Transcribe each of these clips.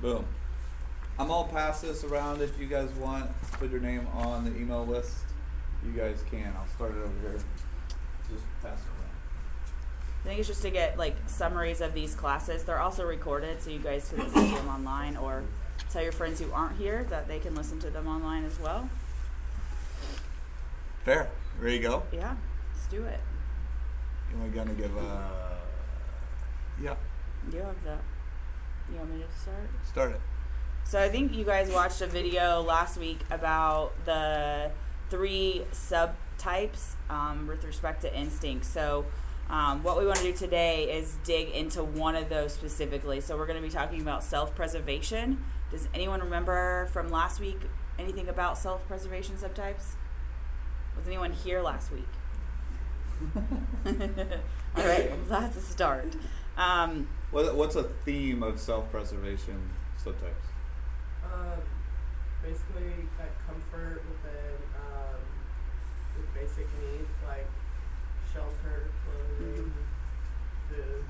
Boom. I'm all pass this around if you guys want. Put your name on the email list. You guys can. I'll start it over here. Just pass it around. I think it's just to get like summaries of these classes. They're also recorded, so you guys can listen to them online, or tell your friends who aren't here that they can listen to them online as well. Fair. Ready you go? Yeah, let's do it. You're gonna give a yeah. You have the. You want me to start? Start it. So I think you guys watched a video last week about the three subtypes um, with respect to instinct. So um, what we want to do today is dig into one of those specifically. So we're going to be talking about self-preservation. Does anyone remember from last week anything about self-preservation subtypes? Was anyone here last week? All right, well, that's a start. Um, What, what's a theme of self-preservation subtypes? Um, basically, that comfort within um, with basic needs like shelter, clothing, food.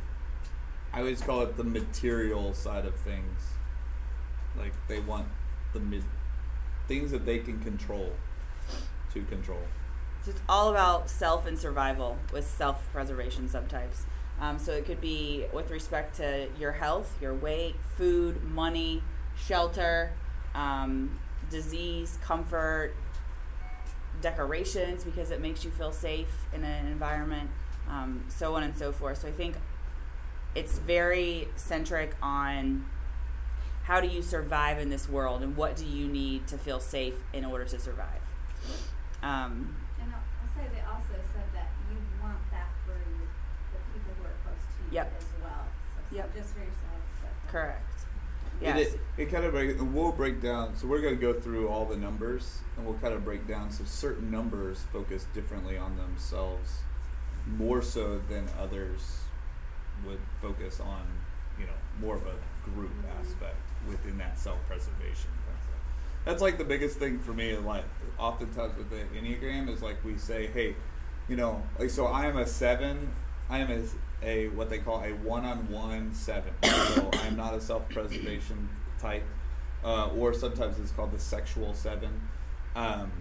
I always call it the material side of things. Like they want the mid things that they can control to control. So it's all about self and survival with self preservation subtypes. Um, so it could be with respect to your health, your weight, food, money, shelter, um, disease, comfort, decorations because it makes you feel safe in an environment, um, so on and so forth. So I think it's very centric on how do you survive in this world and what do you need to feel safe in order to survive. Um, And I'll, I'll say they also said that you want that for your, the people who are close to you Yep. as well. So Yep. just for yourself, but correct. It- Yes. It, it kind of break, we'll break down. So we're going to go through all the numbers, and we'll kind of break down. So certain numbers focus differently on themselves, more so than others would focus on, you know, more of a group mm-hmm. aspect within that self-preservation concept. That's like the biggest thing for me. Like oftentimes with the enneagram is like we say, hey, you know, like so I am a seven. I am a, a what they call a one-on-one seven. so I am not a self-preservation type, uh, or sometimes it's called the sexual seven. Um,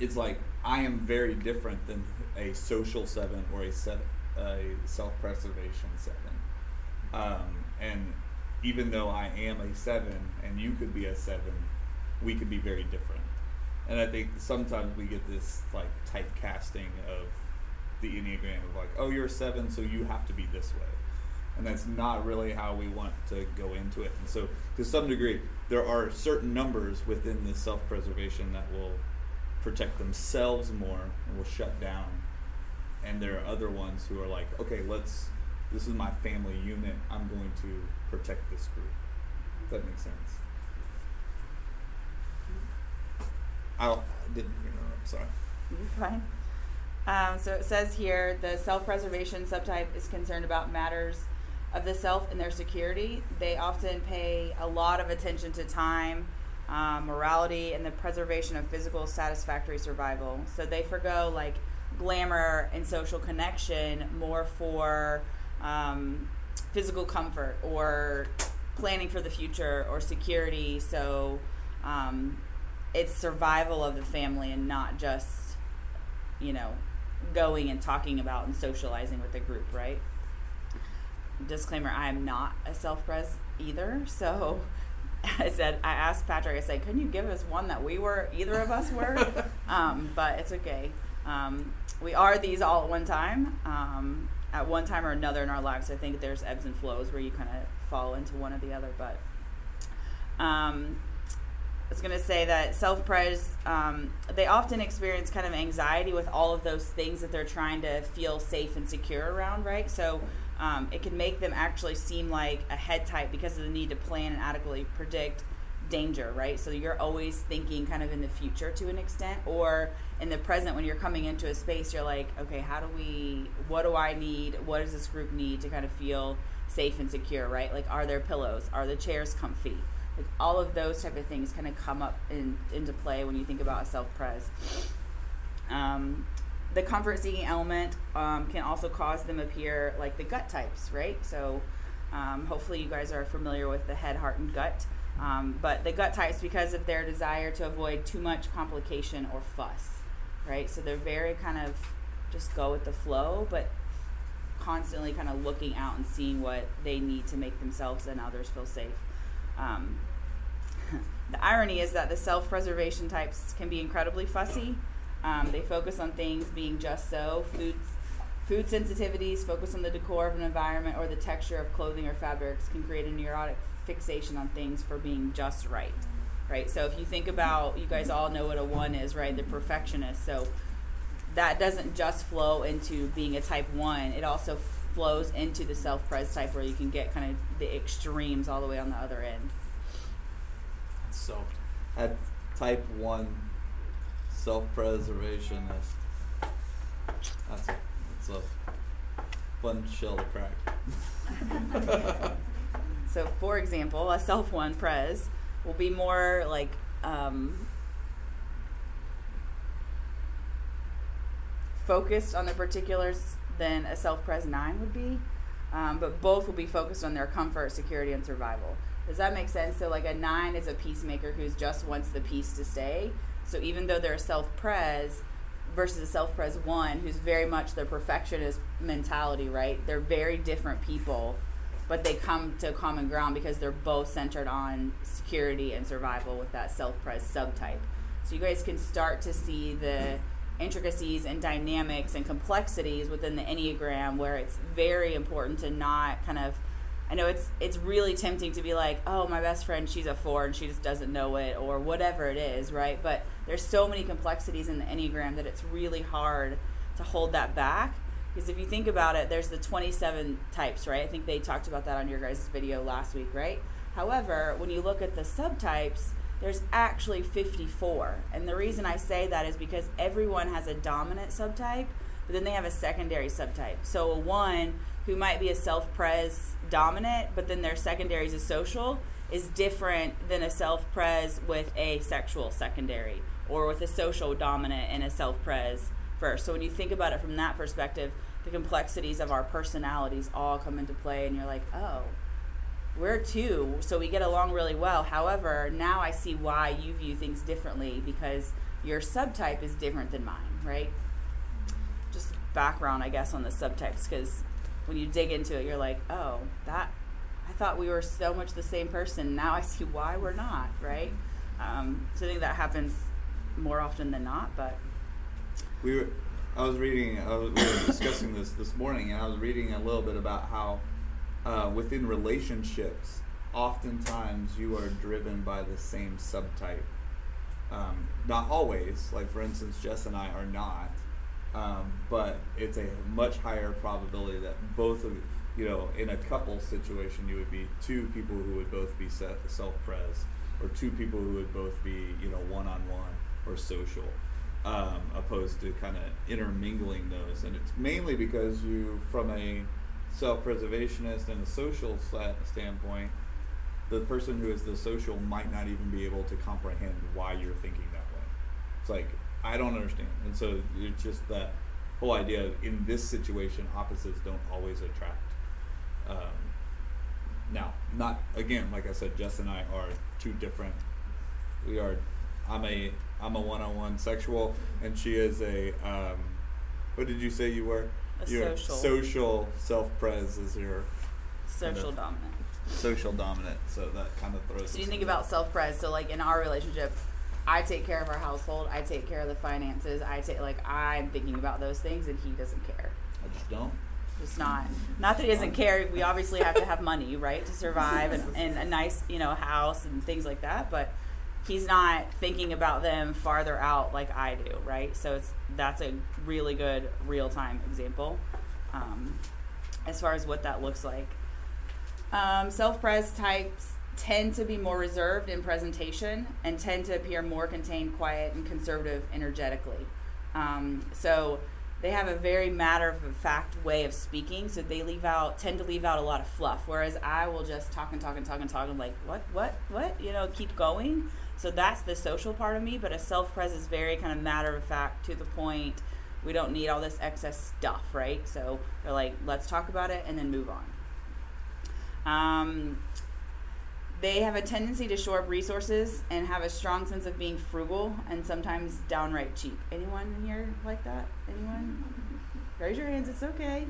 it's like I am very different than a social seven or a a self-preservation seven. Um, and even though I am a seven and you could be a seven, we could be very different. And I think sometimes we get this like typecasting of the Enneagram of like, oh, you're a seven, so you have to be this way. And that's not really how we want to go into it. And so, to some degree, there are certain numbers within this self preservation that will protect themselves more and will shut down. And there are other ones who are like, okay, let's, this is my family unit. I'm going to protect this group. If that makes sense. Mm-hmm. I I didn't hear her. I'm sorry. You're fine. Um, so it says here the self preservation subtype is concerned about matters of the self and their security. They often pay a lot of attention to time, um, morality, and the preservation of physical satisfactory survival. So they forego like glamour and social connection more for um, physical comfort or planning for the future or security. So um, it's survival of the family and not just you know going and talking about and socializing with the group right? Disclaimer i am not a self-pres either so i said i asked patrick i said couldn't you give us one that we were either of us were? Um, but it's okay. Um, we are these all at one time um, at one time or another in our lives. I think there's ebbs and flows where you kind of fall into one or the other but um, was going to say that self pres, um, they often experience kind of anxiety with all of those things that they're trying to feel safe and secure around, right? So um, it can make them actually seem like a head type because of the need to plan and adequately predict danger, right? So you're always thinking kind of in the future to an extent, or in the present when you're coming into a space, you're like, okay, how do we, what do I need? What does this group need to kind of feel safe and secure, right? Like, are there pillows? Are the chairs comfy? Like all of those type of things kind of come up in, into play when you think about a self-pres um, the comfort seeking element um, can also cause them appear like the gut types right so Um, hopefully, you guys are familiar with the head, heart, and gut. Um, but the gut types because of their desire to avoid too much complication or fuss, right? So they're very kind of just go with the flow, but constantly kind of looking out and seeing what they need to make themselves and others feel safe. Um, the irony is that the self preservation types can be incredibly fussy. Um, they focus on things being just so. Foods, food sensitivities, focus on the decor of an environment or the texture of clothing or fabrics can create a neurotic fixation on things for being just right. Right? So if you think about, you guys all know what a one is, right? The perfectionist. So that doesn't just flow into being a type one, it also flows into the self pres type where you can get kind of the extremes all the way on the other end. Self. At type one, self-preservationist. That's a that's a fun shell to crack. So, for example, a self one pres will be more like um, focused on the particulars than a self pres nine would be, um, but both will be focused on their comfort, security, and survival. Does that make sense? So, like a nine is a peacemaker who's just wants the peace to stay. So, even though they're a self pres versus a self pres one who's very much the perfectionist mentality, right? They're very different people but they come to common ground because they're both centered on security and survival with that self-pres subtype. So you guys can start to see the intricacies and dynamics and complexities within the Enneagram where it's very important to not kind of I know it's it's really tempting to be like, "Oh, my best friend, she's a 4 and she just doesn't know it" or whatever it is, right? But there's so many complexities in the Enneagram that it's really hard to hold that back because if you think about it, there's the 27 types, right? I think they talked about that on your guys' video last week, right? However, when you look at the subtypes, there's actually 54. And the reason I say that is because everyone has a dominant subtype, but then they have a secondary subtype. So a one who might be a self-pres dominant, but then their secondary is a social, is different than a self-pres with a sexual secondary or with a social dominant and a self-pres first. So when you think about it from that perspective, the complexities of our personalities all come into play, and you're like, oh, we're two, so we get along really well. However, now I see why you view things differently because your subtype is different than mine, right? Just background, I guess, on the subtypes, because when you dig into it, you're like, oh, that, I thought we were so much the same person. Now I see why we're not, right? Um, so I think that happens more often than not, but we were I was reading I was, we were discussing this this morning and I was reading a little bit about how uh, within relationships oftentimes you are driven by the same subtype um, not always like for instance Jess and I are not um, but it's a much higher probability that both of you know in a couple situation you would be two people who would both be self-pres or two people who would both be you know one-on-one or social um, opposed to kind of intermingling those. And it's mainly because you, from a self-preservationist and a social standpoint, the person who is the social might not even be able to comprehend why you're thinking that way. It's like I don't understand, and so it's just that whole idea of in this situation, opposites don't always attract. Um, now, not again, like I said, Jess and I are two different. We are. I'm a I'm a one-on-one sexual, and she is a. Um, what did you say you were? A Your social. Social self-pres is your social kind of dominant. social dominant. So that kind of throws. So you think about self-pres. So like in our relationship, I take care of our household. I take care of the finances. I take like I'm thinking about those things, and he doesn't care. I just don't. Just not. Not that he doesn't care. We obviously have to have money, right, to survive, and, and a nice you know house and things like that. But he's not thinking about them farther out like I do, right? So it's that's a really good real time example um, as far as what that looks like. Um, Self pres types tend to be more reserved in presentation and tend to appear more contained, quiet, and conservative energetically. Um, so they have a very matter of fact way of speaking, so they leave out tend to leave out a lot of fluff. Whereas I will just talk and talk and talk and talk and like what what what you know keep going. So that's the social part of me, but a self pres is very kind of matter of fact to the point. We don't need all this excess stuff, right? So they're like, let's talk about it and then move on. Um, they have a tendency to shore up resources and have a strong sense of being frugal and sometimes downright cheap. Anyone here like that? Anyone? Raise your hands. It's okay.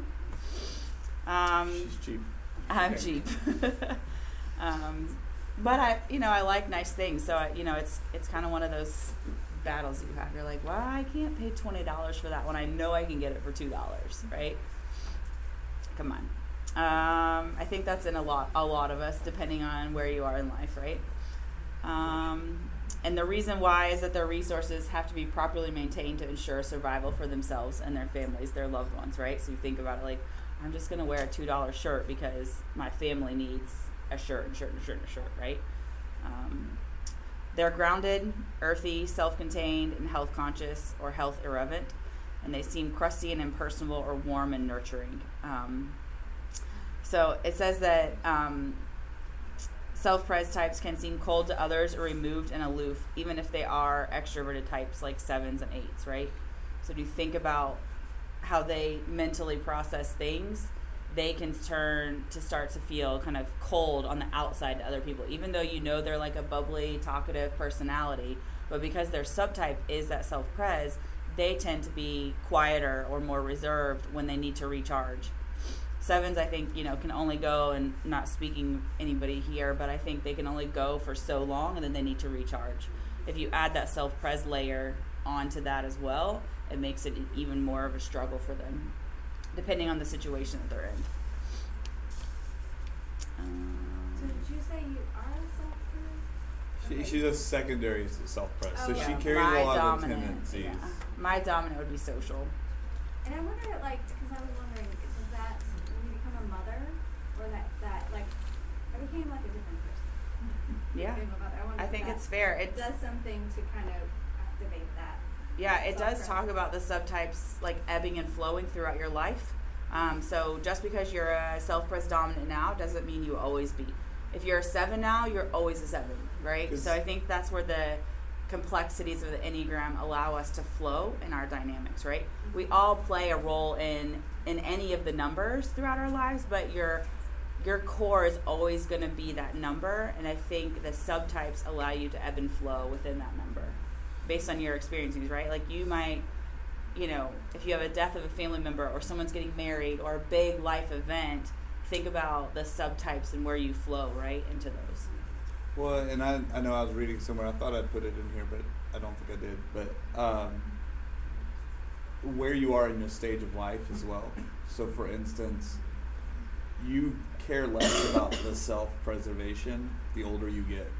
Um, She's cheap. I'm Okay. cheap. um, but I, you know, I like nice things. So I, you know, it's it's kind of one of those battles you have. You're like, well, I can't pay twenty dollars for that when I know I can get it for two dollars, right? Come on. Um, I think that's in a lot a lot of us, depending on where you are in life, right? Um, and the reason why is that their resources have to be properly maintained to ensure survival for themselves and their families, their loved ones, right? So you think about it like, I'm just gonna wear a two dollar shirt because my family needs a shirt and shirt and shirt and shirt, right? Um, they're grounded, earthy, self-contained, and health conscious or health irrelevant, and they seem crusty and impersonal or warm and nurturing. Um, so it says that um, self-pres types can seem cold to others or removed and aloof, even if they are extroverted types like sevens and eights, right? So do you think about how they mentally process things? They can turn to start to feel kind of cold on the outside to other people, even though you know they're like a bubbly, talkative personality. But because their subtype is that self-pres, they tend to be quieter or more reserved when they need to recharge. Sevens i think you know can only go and not speaking anybody here but i think they can only go for so long and then they need to recharge. If you add that self-pres layer onto that as well it makes it even more of a struggle for them depending on the situation that they're in um, So did you say you are a self-pres? She, Okay. she's a secondary self-pres, so Oh, she carries my a lot of dominant, tendencies. yeah. my dominant would be social And I wonder, like, because I was wondering, does that when you become a mother, or that that like, I became like a different person. yeah Became. I, i think that it's fair It does something to kind of activate that. Yeah, it does talk about the subtypes like ebbing and flowing throughout your life. Um, so just because you're a self-pres dominant now doesn't mean you always be. If you're a seven now, you're always a seven, right? So I think that's where the complexities of the enneagram allow us to flow in our dynamics, right? We all play a role in in any of the numbers throughout our lives, but your your core is always going to be that number, and I think the subtypes allow you to ebb and flow within that number based on your experiences, right? Like you might, you know, if you have a death of a family member or someone's getting married or a big life event, think about the subtypes and where you flow, right, into those. Well, and I, I know I was reading somewhere. I thought I'd put it in here, but I don't think I did. But um, where you are in your stage of life as well. So, for instance, you care less about the self-preservation the older you get,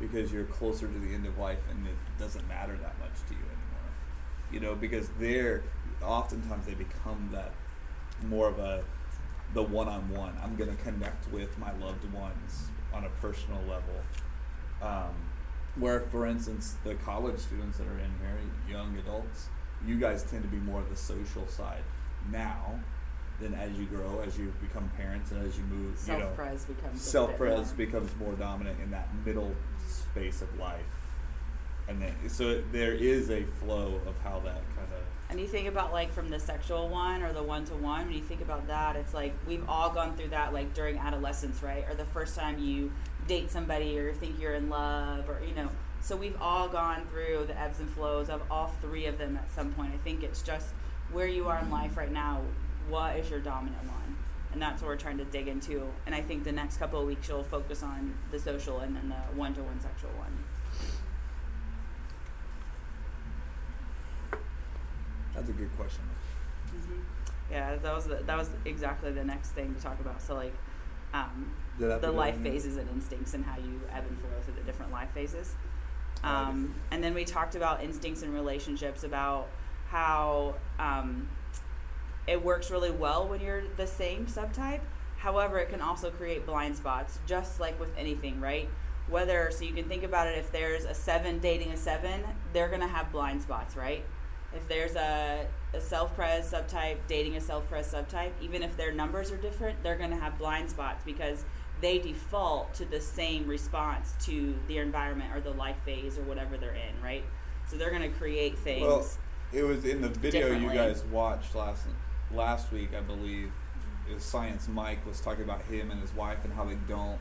because you're closer to the end of life, and it doesn't matter that much to you anymore. You know, because they're oftentimes they become that more of a the one-on-one. I'm gonna connect with my loved ones on a personal level. Um, where, for instance, the college students that are in here, young adults, you guys tend to be more of the social side now. Than as you grow, as you become parents, and as you move, you know, Self-pres becomes self-pres becomes more dominant in that middle space of life, and then so there is a flow of how that kind of And you think about like from the sexual one or the one to one, when you think about that, it's like we've all gone through that like during adolescence, right? Or the first time you date somebody or think you're in love or you know. So we've all gone through the ebbs and flows of all three of them at some point. I think it's just where you are in life right now, what is your dominant one? And that's what we're trying to dig into. And I think the next couple of weeks you'll focus on the social and then the one to one sexual one. that's a good question. hmm Yeah, that was the, that was exactly the next thing to talk about. So like, um, the life phases and instincts and how you ebb and flow through the different life phases. Um, and then we talked about instincts and relationships, about how um, it works really well when you're the same subtype. However, it can also create blind spots, just like with anything, right? Whether, so you can think about it if there's a seven dating a seven, they're going to have blind spots, right? If there's a, a self pres subtype dating a self pres subtype, even if their numbers are different, they're going to have blind spots because they default to the same response to their environment or the life phase or whatever they're in, right? So they're going to create things. Well, it was in the video you guys watched last last week, I believe. is Science Mike was talking about him and his wife and how they don't.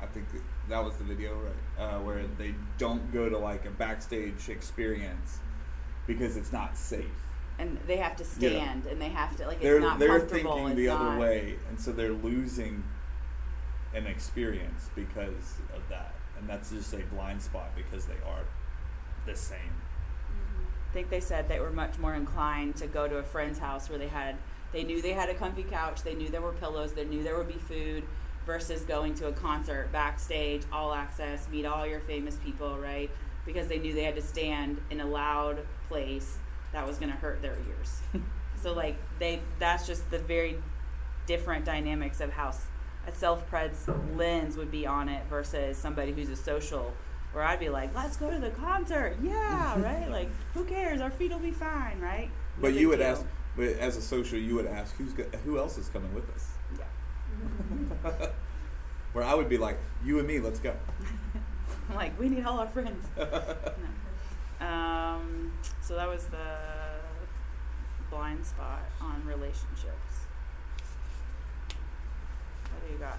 I think that was the video, right? Uh, where they don't go to like a backstage experience because it's not safe. And they have to Yeah. stand, and they have to like they're it's not they're comfortable. thinking the not, other way, and so they're losing an experience because of that, and that's just a blind spot because they are the same. I think they said they were much more inclined to go to a friend's house where they had they knew they had a comfy couch, they knew there were pillows, they knew there would be food versus going to a concert backstage, all access, meet all your famous people, right? Because they knew they had to stand in a loud place that was going to hurt their ears. so like they that's just the very different dynamics of how a self-pres lens would be on it versus somebody who's a social where I'd be like, let's go to the concert. Yeah, right? Like, who cares? Our feet will be fine, right? No But you would deal. ask, but as a social, you would ask who's go- who else is coming with us. Yeah. Where I would be like, you and me, let's go. I'm like, we need all our friends. No. Um, so that was the blind spot on relationships. What do you got?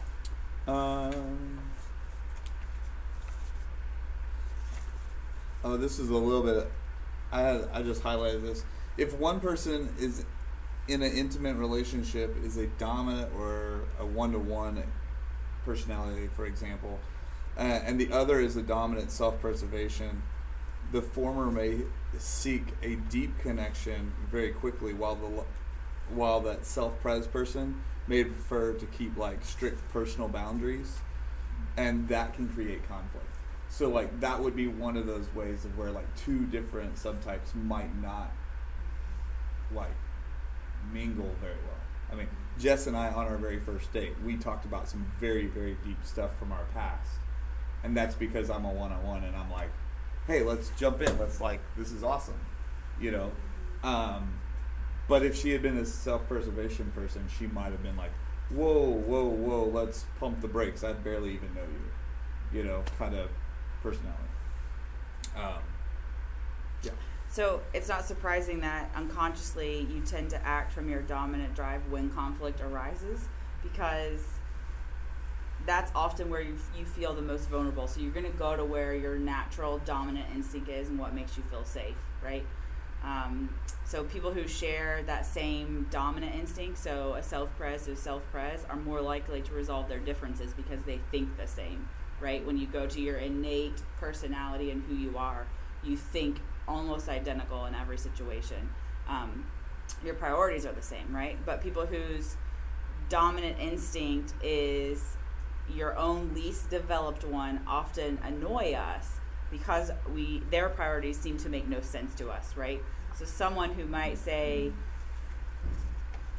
Um. Oh, this is a little bit. I I just highlighted this. If one person is in an intimate relationship, is a dominant or a one to one personality, for example, uh, and the other is a dominant self preservation, the former may seek a deep connection very quickly, while the while that self pres person may prefer to keep like strict personal boundaries, and that can create conflict. So like that would be one of those ways of where like two different subtypes might not like mingle very well. I mean, Jess and I on our very first date, we talked about some very very deep stuff from our past, and that's because I'm a one on one, and I'm like, hey, let's jump in. Let's like this is awesome, you know. Um, but if she had been a self preservation person, she might have been like, whoa, whoa, whoa, let's pump the brakes. I barely even know you, you know, kind of personality. Um, yeah. So it's not surprising that unconsciously you tend to act from your dominant drive when conflict arises because that's often where you, you feel the most vulnerable. So you're going to go to where your natural dominant instinct is and what makes you feel safe, right? Um, so people who share that same dominant instinct, so a self-pres, so self-pres, are more likely to resolve their differences because they think the same, right? When you go to your innate personality and who you are, you think almost identical in every situation. Um, your priorities are the same, right? But people whose dominant instinct is your own least developed one often annoy us because we their priorities seem to make no sense to us, right? So someone who might say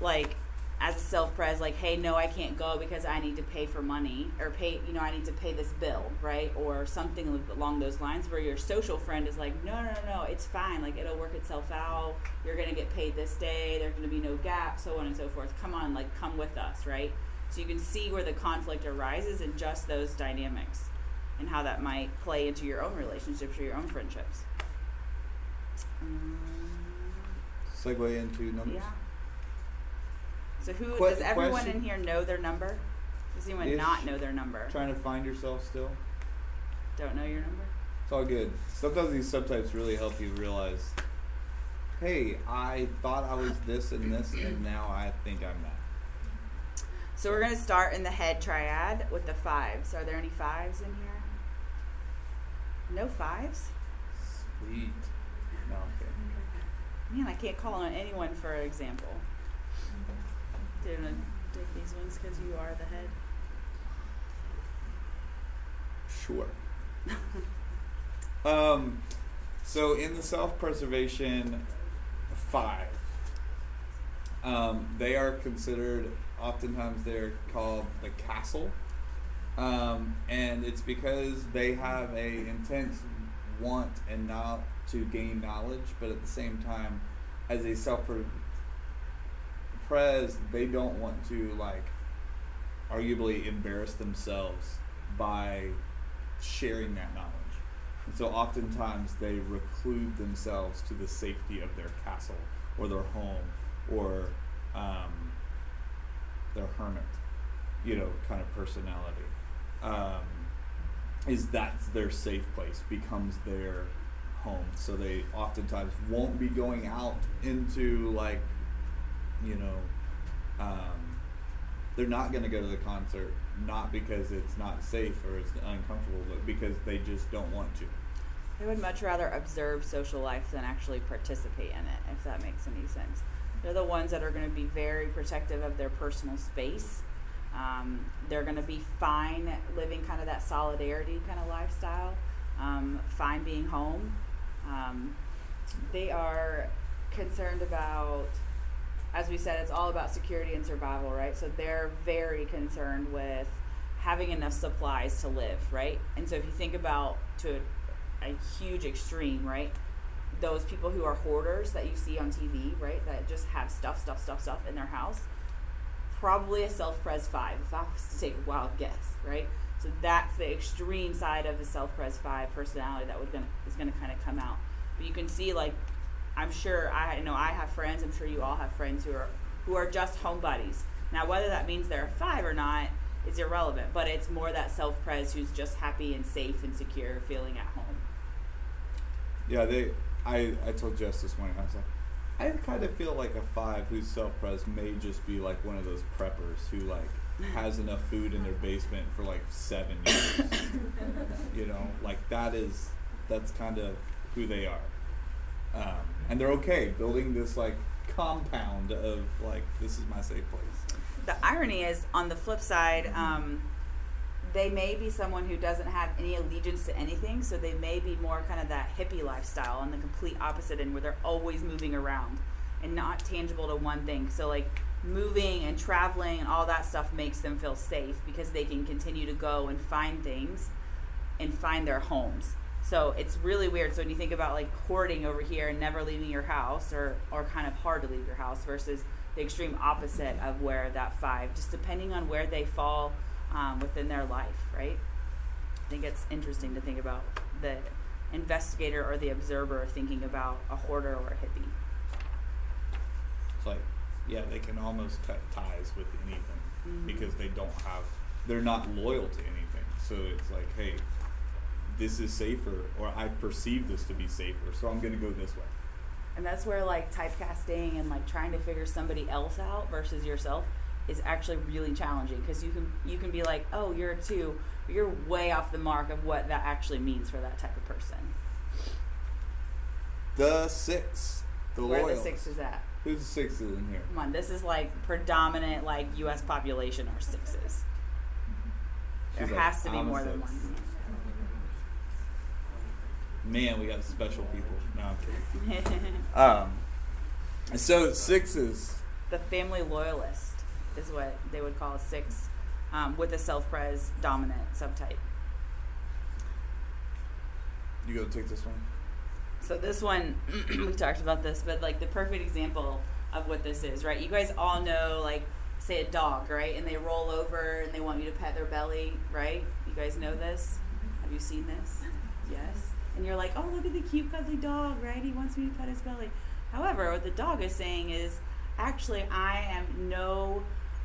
like as a self pres like hey no i can't go because i need to pay for money or pay you know i need to pay this bill right? Or something along those lines where your social friend is like no no no no it's fine. Like it'll work itself out. You're going to get paid this day. There's going to be no gap so on and so forth. Come on like come with us right? So you can see where the conflict arises in just those dynamics and how that might play into your own relationships or your own friendships. Um, Segue into numbers. yeah so who Que- does everyone question? in here know their number? Does anyone Ish. not know their number? Trying to find yourself still. Don't know your number? It's all good. Sometimes these subtypes really help you realize, hey, I thought I was this and this, and now I think I'm that. So we're gonna start in the head triad with the fives. Are there any fives in here? No fives? Sweet. No, okay. Man, I can't call on anyone for example. You wanna take these ones because you are the head? Sure. um, so in the self-preservation five, um, they are considered. Oftentimes, they're called the castle, um, and it's because they have a intense want and not to gain knowledge, but at the same time, as a self pres, they don't want to like arguably embarrass themselves by sharing that knowledge. And so oftentimes they reclude themselves to the safety of their castle or their home or um, their hermit, you know, kind of personality. Um, is that's their safe place, becomes their home. So they oftentimes won't be going out into like, you know, um, they're not going to go to the concert not because it's not safe or it's uncomfortable, but because they just don't want to. They would much rather observe social life than actually participate in it, if that makes any sense. They're the ones that are going to be very protective of their personal space. Um, they're going to be fine living kind of that solidarity kind of lifestyle, um, fine being home. Um, they are concerned about, as we said, it's all about security and survival, right? So they're very concerned with having enough supplies to live, right? And so if you think about to a huge extreme, right? Those people who are hoarders that you see on TV, right? That just have stuff, stuff, stuff, stuff in their house. Probably a self pres five, if I was to take a wild guess, right? So that's the extreme side of the self pres five personality that would gonna is gonna kind of come out. But you can see, like, I'm sure I know I have friends. I'm sure you all have friends who are who are just home buddies. Now, whether that means they're a five or not is irrelevant. But it's more that self pres who's just happy and safe and secure, feeling at home. Yeah, they. I I told Jess this morning. I was like, I kind of feel like a five who's self-pres may just be like one of those preppers who like has enough food in their basement for like seven years. you know, like that is that's kind of who they are, um, and they're okay building this like compound of like this is my safe place. The irony is, on the flip side, um, they may be someone who doesn't have any allegiance to anything, so they may be more kind of that hippie lifestyle on the complete opposite end where they're always moving around and not tangible to one thing. So, like, moving and traveling and all that stuff makes them feel safe because they can continue to go and find things and find their homes. So it's really weird. So when you think about like hoarding over here and never leaving your house or, or kind of hard to leave your house versus the extreme opposite of where that five, just depending on where they fall um, within their life, right? I think it's interesting to think about the investigator or the observer thinking about a hoarder or a hippie. It's like, yeah, they can almost cut ties with anything Mhm. because they don't have, they're not loyal to anything. So it's like, hey, this is safer, or I perceive this to be safer, so I'm going to go this way. And that's where like typecasting and like trying to figure somebody else out versus yourself is actually really challenging because you can you can be like, oh, you're a two, you're way off the mark of what that actually means for that type of person. The six, the where loyal. the six is at. Who's the six in here? Come on, this is like predominant like U.S. population are sixes. There She's like, has to be "I'm a more than one. Man, we got special people. No, I'm kidding. Um, so sixes. the family loyalist is what they would call a six, um, with a self-pres dominant subtype. You go take this one. So this one, we talked about this, but like the perfect example of what this is, right? You guys all know, like, say a dog, right? And they roll over and they want you to pet their belly, right? You guys know this? Have you seen this? Yes. And you're like, oh, look at the cute, cuddly dog, right? He wants me to pet his belly. However, what the dog is saying is, actually, I am no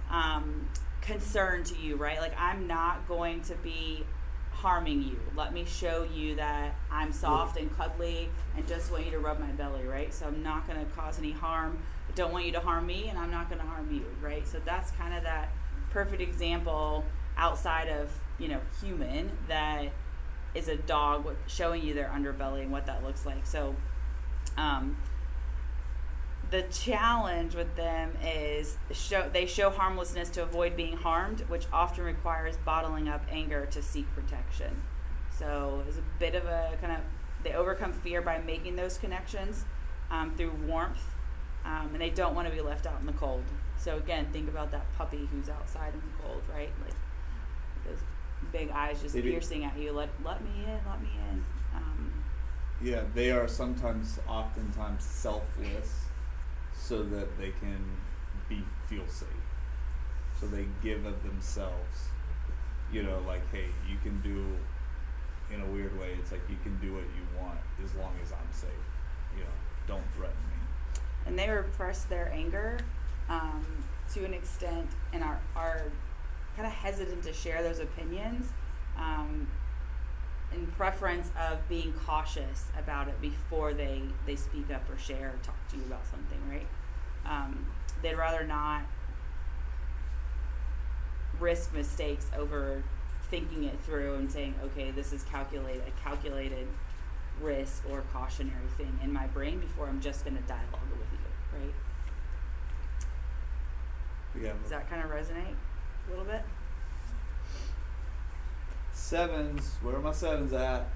um, concern to you, right? Like, I'm not going to be harming you. Let me show you that I'm soft and cuddly and just want you to rub my belly, right? So I'm not going to cause any harm. I don't want you to harm me and I'm not going to harm you, right? So that's kind of that perfect example outside of, you know, human that is a dog with showing you their underbelly and what that looks like. So um, the challenge with them is show they show harmlessness to avoid being harmed, which often requires bottling up anger to seek protection. So it's a bit of a kind of they overcome fear by making those connections um, through warmth, um, and they don't want to be left out in the cold. So again, think about that puppy who's outside in the cold, right? Like big eyes just They do- piercing at you. Let let me in, let me in. Um, Yeah, they are sometimes, oftentimes selfless, so that they can be feel safe. So they give of themselves. You know, like, hey, you can do, in a weird way, it's like you can do what you want as long as I'm safe. You know, don't threaten me. and they repress their anger um, to an extent and are, are kind of hesitant to share those opinions um, in preference of being cautious about it before they, they speak up or share or talk to you about something, right? Um, they'd rather not risk mistakes over thinking it through and saying, okay, this is calculate a calculated risk or cautionary thing in my brain before I'm just going to dialogue with you, right? Have Does that kind of resonate a little bit? sevens. Where are my sevens at?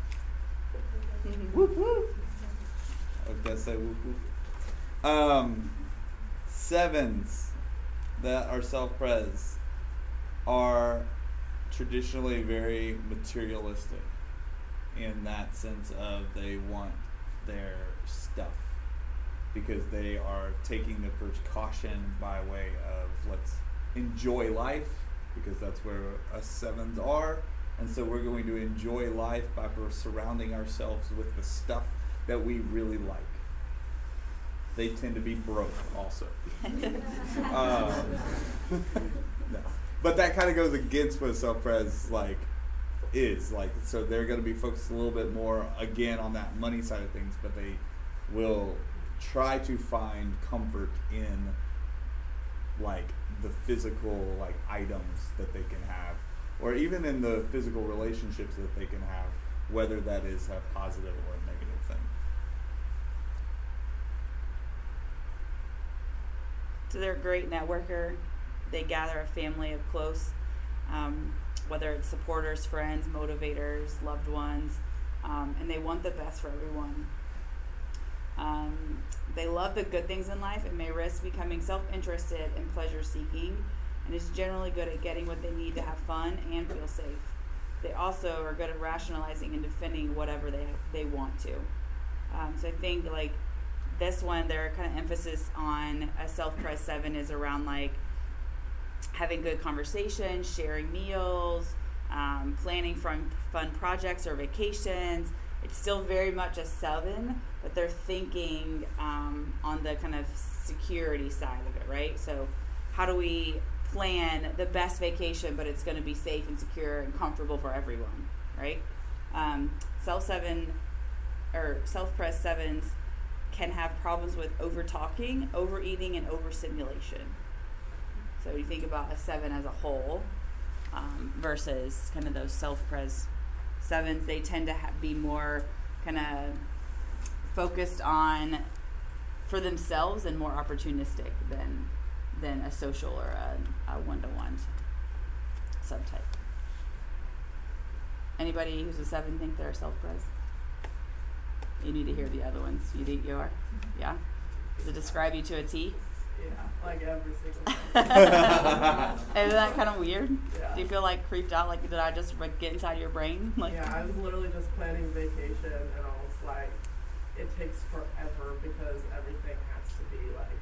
Whoop whoop. I was gonna say whoop whoop. Um, sevens that are self-pres are traditionally very materialistic in that sense of they want their stuff because they are taking the precaution by way of let's enjoy life because that's where us sevens are. And so we're going to enjoy life by surrounding ourselves with the stuff that we really like. They tend to be broke also. Um, no. but that kind of goes against what self-pres like is. Like so they're going to be focused a little bit more again on that money side of things but they will try to find comfort in like the physical like items that they can have or even in the physical relationships that they can have whether that is a positive or a negative thing So they're a great networker. They gather a family of close, um, whether it's supporters, friends, motivators, loved ones, um, and they want the best for everyone. Um, they love the good things in life and may risk becoming self interested and pleasure seeking, and is generally good at getting what they need to have fun and feel safe. They also are good at rationalizing and defending whatever they, they want to. Um, so I think like this one, their kind of emphasis on a self pres seven is around like having good conversation, sharing meals, um, planning fun, fun projects or vacations. It's still very much a seven, but they're thinking um, on the kind of security side of it, right? So, how do we plan the best vacation, but it's going to be safe and secure and comfortable for everyone, right? Um, self seven or self pres sevens can have problems with over talking, overeating, and overstimulation. So you think about a seven as a whole um, versus kind of those self pres sevens, they tend to ha- be more kind of focused on for themselves and more opportunistic than than a social or a one to one subtype. Anybody who's a seven think they're self pres? You need to hear the other ones. You think you are? Mm-hmm. Yeah. Does it describe you to a T? Yeah, like every single. Isn't that kind of weird? Yeah. Do you feel like creeped out? Like did I just like, get inside your brain? Like yeah, I was literally just planning vacation and I was like, it takes forever because everything has to be like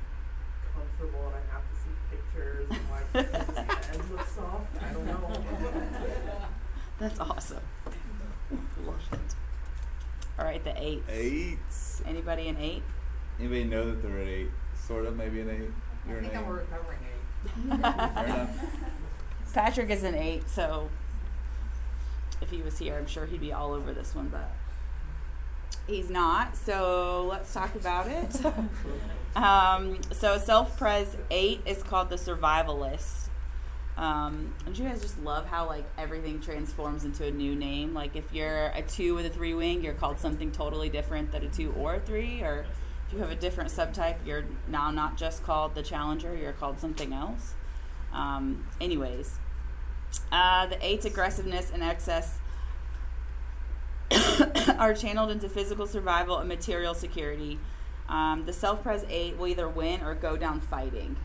comfortable and I have to see pictures and like does the edge look soft? I don't know. that's awesome. Love it. All right, the eights. eights Anybody an eight? anybody know that they're an eight sort of maybe an eight you're think an I'm a eight recovering eight. fair enough Patrick is an eight, so if he was here, I'm sure he'd be all over this one, but he's not. So let's talk about it. um, so self pres eight is called the survivalist. Um, don't you guys just love how like everything transforms into a new name? Like if you're a two with a three wing, you're called something totally different than a two or a three, or if you have a different subtype, you're now not just called the challenger, you're called something else. Um, anyways, uh, the eight's aggressiveness and excess are channeled into physical survival and material security. Um, the self pres eight will either win or go down fighting.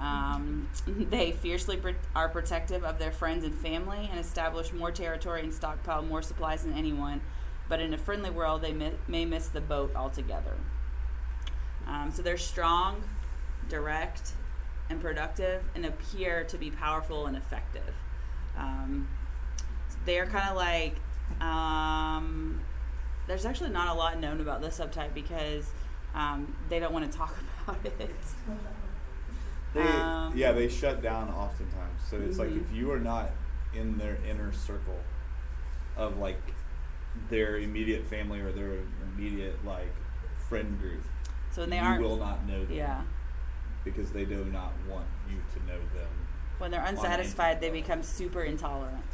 Um, they fiercely are protective of their friends and family and establish more territory and stockpile more supplies than anyone. But in a friendly world, they mi- may miss the boat altogether. Um, so they're strong, direct, and productive, and appear to be powerful and effective. Um, they're kind of like um, there's actually not a lot known about this subtype because um, they don't want to talk about it. They, Um, yeah, they shut down oftentimes. So it's like Mhm. if you are not in their inner circle of like their immediate family or their immediate like friend group, So they you will not know them yeah, because they do not want you to know them. when they're unsatisfied, they become super intolerant,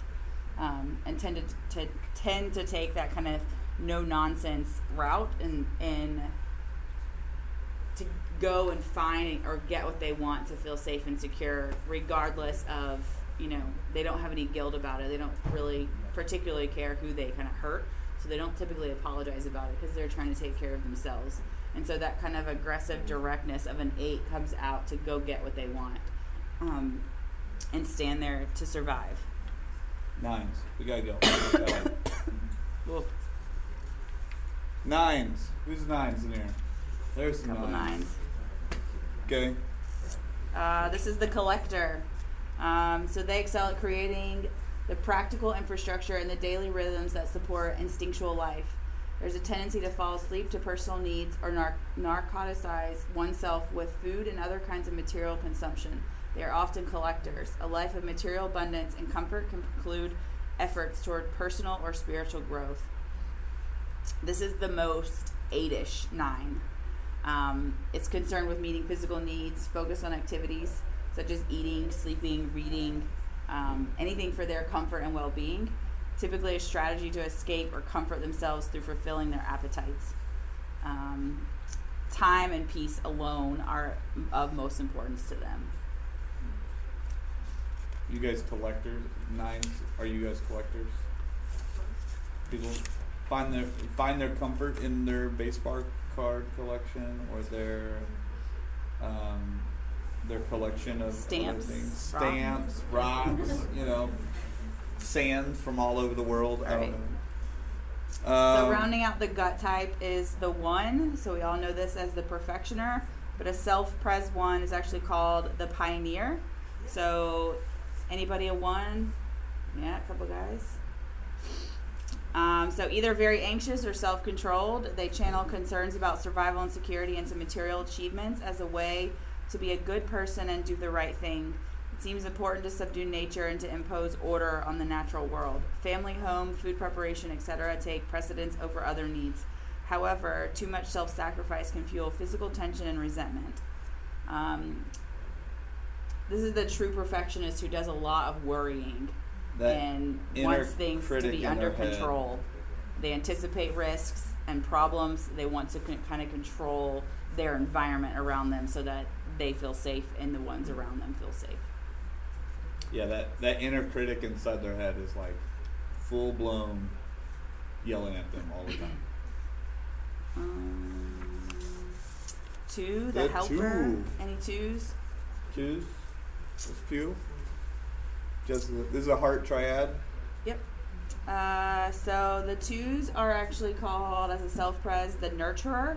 um, and tend to, to tend to take that kind of no nonsense route and and to go and find or get what they want to feel safe and secure, regardless of you know they don't have any guilt about it. They don't really particularly care who they kind of hurt, so they don't typically apologize about it because they're trying to take care of themselves. And so that kind of aggressive directness of an eight comes out to go get what they want, um, and stand there to survive. Nines. We gotta go. Uh, Well, nines. Who's nines in here? There's some couple nines. nines. Okay. Uh, this is the collector. Um, so they excel at creating the practical infrastructure and the daily rhythms that support instinctual life. There's a tendency to fall asleep to personal needs or nar- narcotize oneself with food and other kinds of material consumption. They are often collectors. A life of material abundance and comfort can preclude efforts toward personal or spiritual growth. This is the most eight-ish nine. Um, it's concerned with meeting physical needs, focus on activities such as eating, sleeping, reading, um, anything for their comfort and well being. Typically, a strategy to escape or comfort themselves through fulfilling their appetites. Um, time and peace alone are of most importance to them. You guys collectors. Nines. Are you guys collectors? People find their find their comfort in their baseball card collection or their um, their collection of Stamps, things. stamps, rocks. You know, sand from all over the world. I Right. don't know. So Um, rounding out the gut type is the one. So we all know this as the perfectioner, but a self-pres one is actually called the pioneer. So anybody a one? Yeah, a couple guys. Um, so either very anxious or self-controlled, they channel concerns about survival and security into material achievements as a way to be a good person and do the right thing. It seems important to subdue nature and to impose order on the natural world. Family, home, food preparation, etc., take precedence over other needs. However, too much self sacrifice can fuel physical tension and resentment. Um, this is the true perfectionist who does a lot of worrying that and wants things to be under control. They anticipate risks and problems. They want to con- kind of control their environment around them so that they feel safe and the ones around them feel safe. yeah, that that inner critic inside their head is like full blown yelling at them all the time. Um, two, the, The helper. two. Any twos? Choose. Just few. Just this is a heart triad. Yep. Uh, so the twos are actually called as a self-pres the nurturer.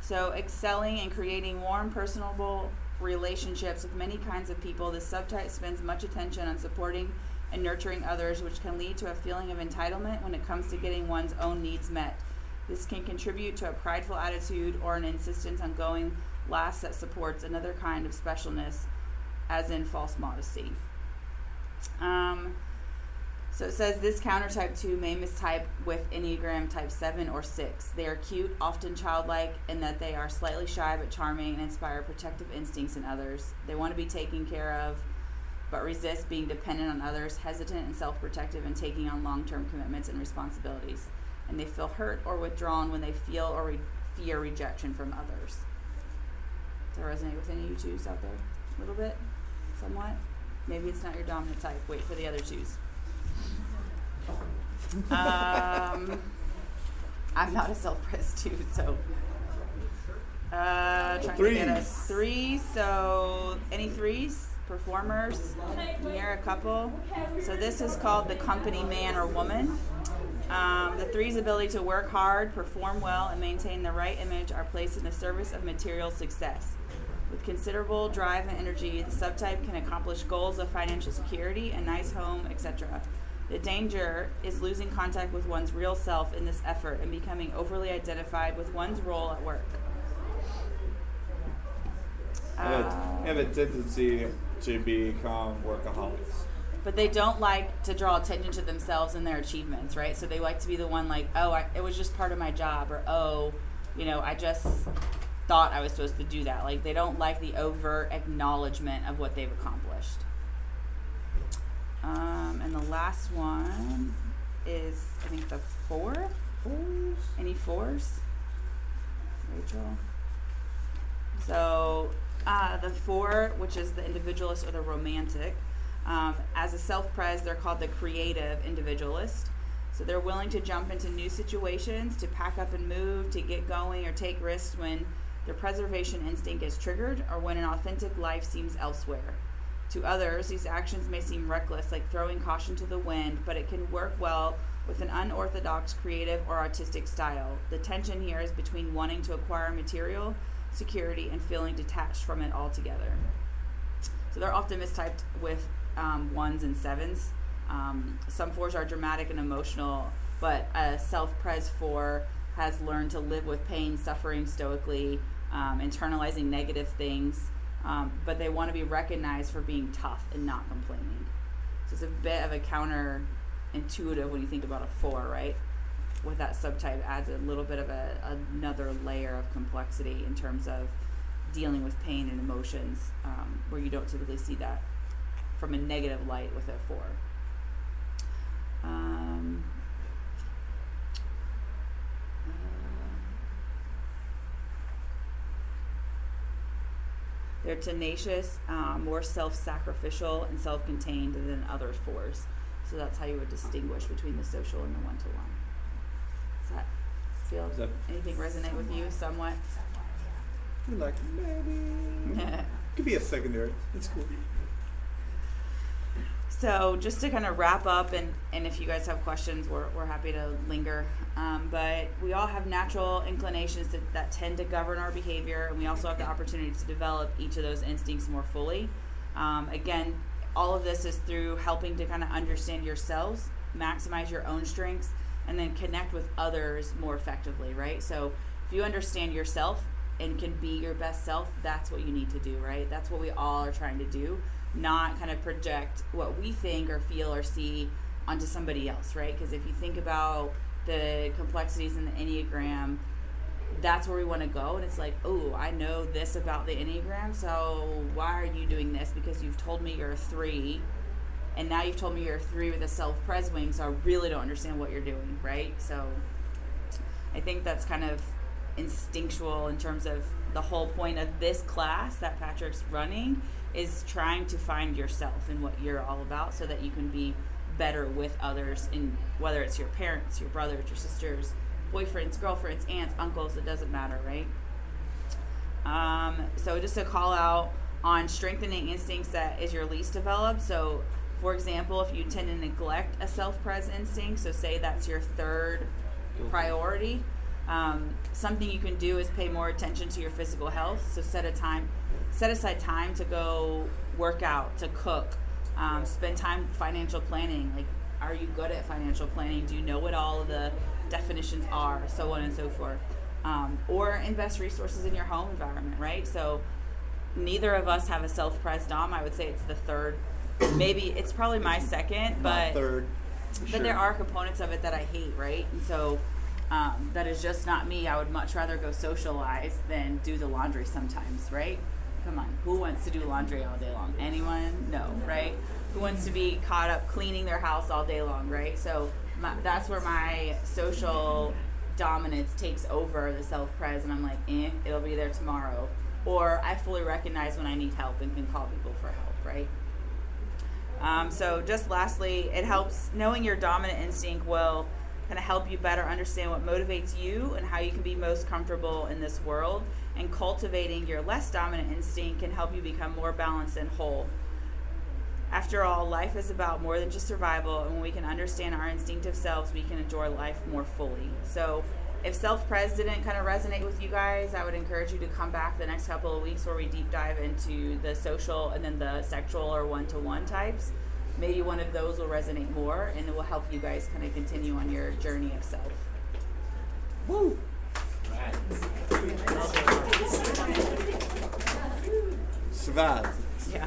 So excelling and creating warm, personable relationships with many kinds of people, this subtype spends much attention on supporting and nurturing others, which can lead to a feeling of entitlement when it comes to getting one's own needs met. This can contribute to a prideful attitude or an insistence on going last that supports another kind of specialness, as in false modesty. Um, so it says this counter type 2 may mistype with Enneagram type 7 or 6. They are cute, often childlike, in that they are slightly shy but charming and inspire protective instincts in others. They want to be taken care of but resist being dependent on others, hesitant and self protective, and taking on long term commitments and responsibilities. And they feel hurt or withdrawn when they feel or re- fear rejection from others. Does that resonate with any of you twos out there? A little bit? Somewhat? Maybe it's not your dominant type. Wait for the other twos. Um, I'm not a self-pres too, so. Uh, trying to get us threes. So, any threes? Performers? Near a couple. So this is called the company man or woman. Um, the three's ability to work hard, perform well, and maintain the right image are placed in the service of material success. With considerable drive and energy, the subtype can accomplish goals of financial security, a nice home, etc. The danger is losing contact with one's real self in this effort and becoming overly identified with one's role at work. Uh, have a tendency to become workaholics. but they don't like to draw attention to themselves and their achievements, right? So they like to be the one like, oh, I, it was just part of my job, or oh, you know, I just thought I was supposed to do that. Like they don't like the overt acknowledgement of what they've accomplished. Um, and the last one is I think the four. Fours? Any fours? Rachel. So uh, the four, which is the individualist or the romantic, um, as a self-pres, they're called the creative individualist. So they're willing to jump into new situations, to pack up and move, to get going or take risks when their preservation instinct is triggered or when an authentic life seems elsewhere. To others, these actions may seem reckless, like throwing caution to the wind, but it can work well with an unorthodox creative or artistic style. The tension here is between wanting to acquire material security and feeling detached from it altogether. So they're often mistyped with um, ones and sevens. Um, some fours are dramatic and emotional, but a self pres four has learned to live with pain, suffering stoically, um, internalizing negative things, um, but they want to be recognized for being tough and not complaining. So it's a bit of a counter intuitive when you think about a four, right? With that subtype adds a little bit of a another layer of complexity in terms of dealing with pain and emotions, um, where you don't typically see that from a negative light with a four. They're tenacious, um, more self-sacrificial, and self-contained than other fours. So that's how you would distinguish between the social and the one-to-one. Does that feel Does that- anything resonate with you somewhat? You're like, maybe. Could be a secondary. It's cool. So just to kind of wrap up, and, and if you guys have questions, we're, we're happy to linger. Um, but we all have natural inclinations that, that tend to govern our behavior, and we also have the opportunity to develop each of those instincts more fully. Um, again, all of this is through helping to kind of understand yourselves, maximize your own strengths, and then connect with others more effectively, right? So if you understand yourself and can be your best self, that's what you need to do, right? That's what we all are trying to do, not kind of project what we think or feel or see onto somebody else, right? Because if you think about the complexities in the Enneagram, that's where we want to go. And it's like, oh, I know this about the Enneagram, so why are you doing this? Because you've told me you're a three, and now you've told me you're a three with a self pres wing, so I really don't understand what you're doing, right? So I think that's kind of instinctual in terms of the whole point of this class that Patrick's running is trying to find yourself and what you're all about so that you can be better with others in whether it's your parents, your brothers, your sisters, boyfriends, girlfriends, aunts, uncles, it doesn't matter, right? Um, so just a call out on strengthening instincts that is your least developed. So for example, if you tend to neglect a self-pres instinct, so say that's your third priority, um, something you can do is pay more attention to your physical health. So set a time, set aside time to go work out, to cook, um, spend time financial planning. Like, are you good at financial planning? Do you know what all of the definitions are? So on and so forth. Um, or invest resources in your home environment, right? So neither of us have a self-pres dom. I would say it's the third. Maybe it's probably my second, but third. but there are components of it that I hate, right? And so um, that is just not me. I would much rather go socialize than do the laundry sometimes, right? Come on, who wants to do laundry all day long? Anyone? No, right? Who wants to be caught up cleaning their house all day long, right? So my, that's where my social dominance takes over the self pres, and I'm like, eh, it'll be there tomorrow. Or I fully recognize when I need help and can call people for help, right? Um, so, just lastly, it helps knowing your dominant instinct will kind of help you better understand what motivates you and how you can be most comfortable in this world. And cultivating your less dominant instinct can help you become more balanced and whole. After all, life is about more than just survival, and when we can understand our instinctive selves, we can enjoy life more fully. So, if self pres didn't kind of resonate with you guys, I would encourage you to come back the next couple of weeks where we deep dive into the social and then the sexual or one to one types. Maybe one of those will resonate more and it will help you guys kind of continue on your journey of self. Woo! Yeah.